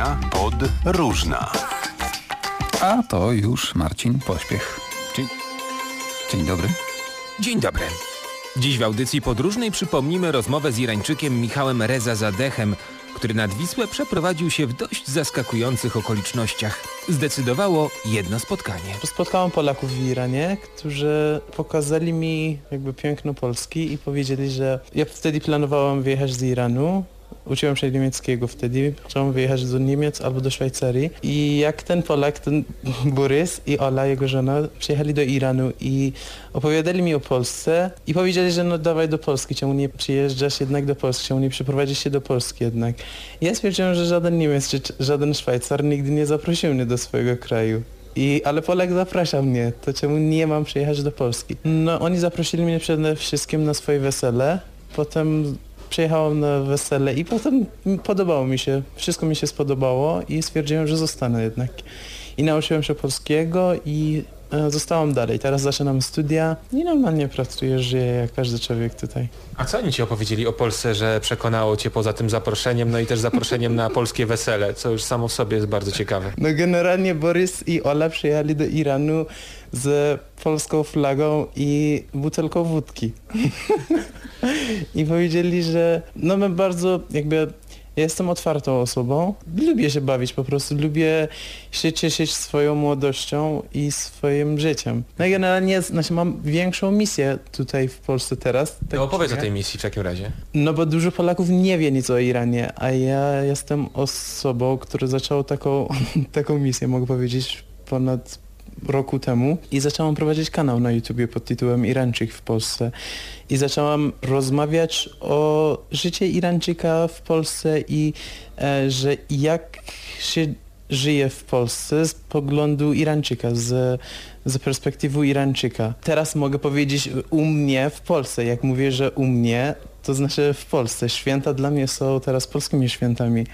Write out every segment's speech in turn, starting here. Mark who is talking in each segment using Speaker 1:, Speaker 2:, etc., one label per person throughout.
Speaker 1: dnia pod Różna.
Speaker 2: A to już Marcin Pośpiech. Dzień, Dzień dobry.
Speaker 3: Dzień dobry. Dziś w audycji podróżnej przypomnimy rozmowę z Irańczykiem Michałem Reza Zadechem, który nad Wisłę przeprowadził się w dość zaskakujących okolicznościach. Zdecydowało jedno spotkanie.
Speaker 4: Spotkałem Polaków w Iranie, którzy pokazali mi jakby piękno Polski i powiedzieli, że ja wtedy planowałem wyjechać z Iranu, Uczyłem się niemieckiego wtedy, chciałem wyjechać do Niemiec albo do Szwajcarii i jak ten Polak, ten Borys i Ola, jego żona, przyjechali do Iranu i opowiadali mi o Polsce i powiedzieli, że no dawaj do Polski, czemu nie przyjeżdżasz jednak do Polski, czemu nie przeprowadzisz się do Polski jednak. Ja stwierdziłem, że żaden Niemiec czy żaden Szwajcar nigdy nie zaprosił mnie do swojego kraju. I, ale Polak zaprasza mnie, to czemu nie mam przyjechać do Polski? No oni zaprosili mnie przede wszystkim na swoje wesele, potem przyjechałem na wesele i potem podobało mi się, wszystko mi się spodobało i stwierdziłem, że zostanę jednak. I nauczyłem się polskiego i e, zostałam dalej. Teraz zaczynam studia i normalnie pracuję, żyję jak każdy człowiek tutaj.
Speaker 3: A co oni ci opowiedzieli o Polsce, że przekonało cię poza tym zaproszeniem, no i też zaproszeniem na polskie wesele, co już samo w sobie jest bardzo ciekawe.
Speaker 4: No generalnie Borys i Ola przyjechali do Iranu z polską flagą i butelką wódki. I powiedzieli, że no my bardzo jakby ja jestem otwartą osobą. Lubię się bawić po prostu, lubię się cieszyć swoją młodością i swoim życiem. No i generalnie znaczy, mam większą misję tutaj w Polsce teraz.
Speaker 3: Tak no opowiedz o tej misji w takim razie.
Speaker 4: No bo dużo Polaków nie wie nic o Iranie, a ja jestem osobą, która zaczęła taką, taką misję, mogę powiedzieć, ponad roku temu i zaczęłam prowadzić kanał na YouTubie pod tytułem Irańczyk w Polsce i zaczęłam rozmawiać o życiu Irańczyka w Polsce i e, że jak się żyje w Polsce z poglądu Irańczyka, z, z perspektywy Irańczyka. Teraz mogę powiedzieć u mnie w Polsce. Jak mówię, że u mnie, to znaczy w Polsce. Święta dla mnie są teraz polskimi świętami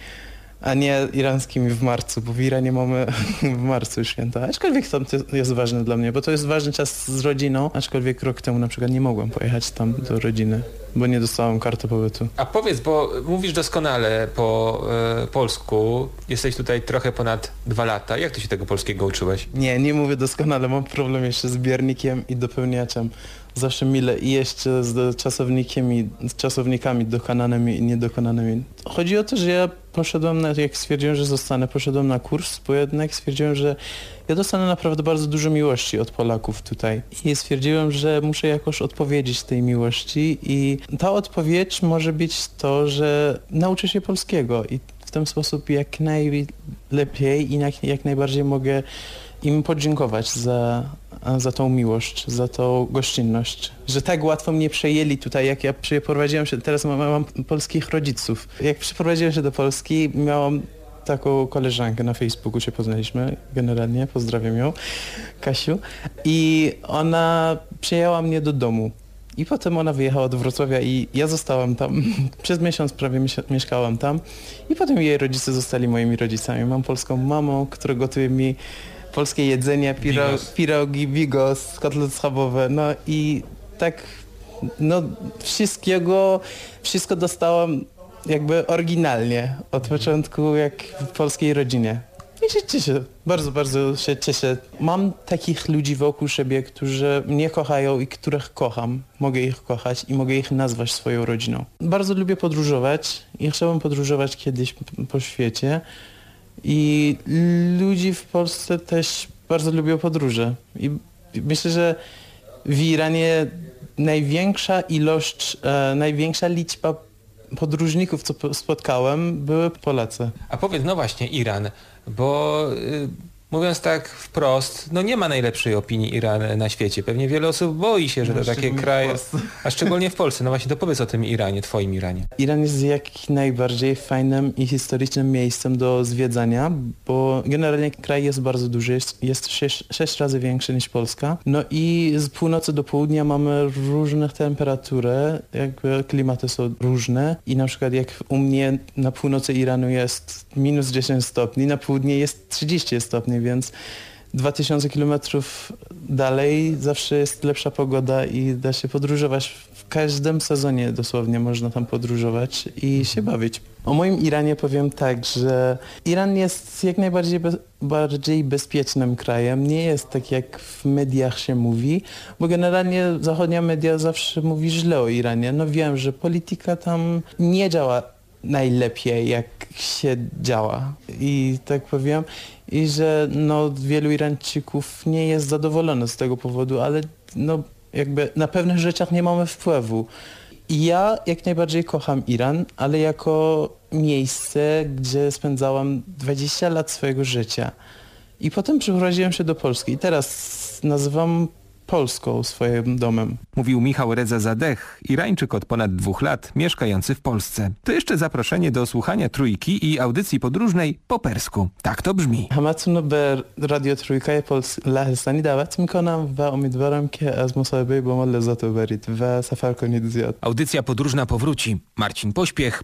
Speaker 4: a nie iranskimi w marcu, bo w Iranie mamy w marcu święta. Aczkolwiek to jest ważne dla mnie, bo to jest ważny czas z rodziną, aczkolwiek rok temu na przykład nie mogłem pojechać tam do rodziny, bo nie dostałem karty pobytu.
Speaker 3: A powiedz, bo mówisz doskonale po e, polsku, jesteś tutaj trochę ponad dwa lata. Jak ty się tego polskiego uczyłeś?
Speaker 4: Nie, nie mówię doskonale, mam problem jeszcze z biernikiem i dopełniaczem zawsze mile i jeszcze z czasownikami, z czasownikami dokonanymi i niedokonanymi. Chodzi o to, że ja poszedłem, na, jak stwierdziłem, że zostanę, poszedłem na kurs, bo jednak stwierdziłem, że ja dostanę naprawdę bardzo dużo miłości od Polaków tutaj. I stwierdziłem, że muszę jakoś odpowiedzieć tej miłości i ta odpowiedź może być to, że nauczę się polskiego i w ten sposób jak najlepiej i jak, jak najbardziej mogę im podziękować za, za tą miłość, za tą gościnność. Że tak łatwo mnie przejęli tutaj, jak ja przyprowadziłem się, teraz mam, mam polskich rodziców. Jak przyprowadziłem się do Polski, miałam taką koleżankę na Facebooku się poznaliśmy generalnie, pozdrawiam ją, Kasiu. I ona przyjęła mnie do domu. I potem ona wyjechała do Wrocławia i ja zostałam tam. Przez miesiąc prawie mieszkałam tam. I potem jej rodzice zostali moimi rodzicami. Mam polską mamą, która gotuje mi polskie jedzenie, piro, bigos. pirogi, bigos, kotlety schabowe, no i tak, no wszystkiego, wszystko dostałam jakby oryginalnie od początku jak w polskiej rodzinie. I się cieszę, bardzo, bardzo się cieszę. Mam takich ludzi wokół siebie, którzy mnie kochają i których kocham. Mogę ich kochać i mogę ich nazwać swoją rodziną. Bardzo lubię podróżować i chciałbym podróżować kiedyś po świecie. I ludzi w Polsce też bardzo lubią podróże. I myślę, że w Iranie największa ilość, e, największa liczba podróżników, co spotkałem, były Polacy.
Speaker 3: A powiedz, no właśnie, Iran, bo y, Mówiąc tak wprost, no nie ma najlepszej opinii Iran na świecie. Pewnie wiele osób boi się, że no, to takie kraje, a szczególnie w Polsce. No właśnie, to powiedz o tym Iranie, twoim Iranie.
Speaker 4: Iran jest jak najbardziej fajnym i historycznym miejscem do zwiedzania, bo generalnie kraj jest bardzo duży, jest, jest sześć, sześć razy większy niż Polska. No i z północy do południa mamy różne temperatury, jakby klimaty są różne i na przykład jak u mnie na północy Iranu jest minus 10 stopni, na południe jest 30 stopni więc 2000 kilometrów dalej zawsze jest lepsza pogoda i da się podróżować w każdym sezonie dosłownie można tam podróżować i się bawić. O moim Iranie powiem tak, że Iran jest jak najbardziej be bardziej bezpiecznym krajem. Nie jest tak jak w mediach się mówi, bo generalnie zachodnia media zawsze mówi źle o Iranie. No wiem, że polityka tam nie działa najlepiej, jak się działa. I tak powiem, i że no, wielu Irańczyków nie jest zadowolonych z tego powodu, ale no, jakby na pewnych rzeczach nie mamy wpływu. I ja jak najbardziej kocham Iran, ale jako miejsce, gdzie spędzałam 20 lat swojego życia. I potem przeprowadziłem się do Polski i teraz nazywam Polską swoim domem.
Speaker 3: Mówił Michał Reza Zadeh, Irańczyk od ponad dwóch lat, mieszkający w Polsce. To jeszcze zaproszenie do słuchania Trójki i audycji podróżnej po persku. Tak to brzmi.
Speaker 4: همتون رو به رادیو ترویکای پولس لهستانی دعوت میکنم و امیدوارم که از مصاحبه با ما لذت ببرید و سفر کنید زیاد
Speaker 3: Audycja podróżna powróci. Marcin Pośpiech,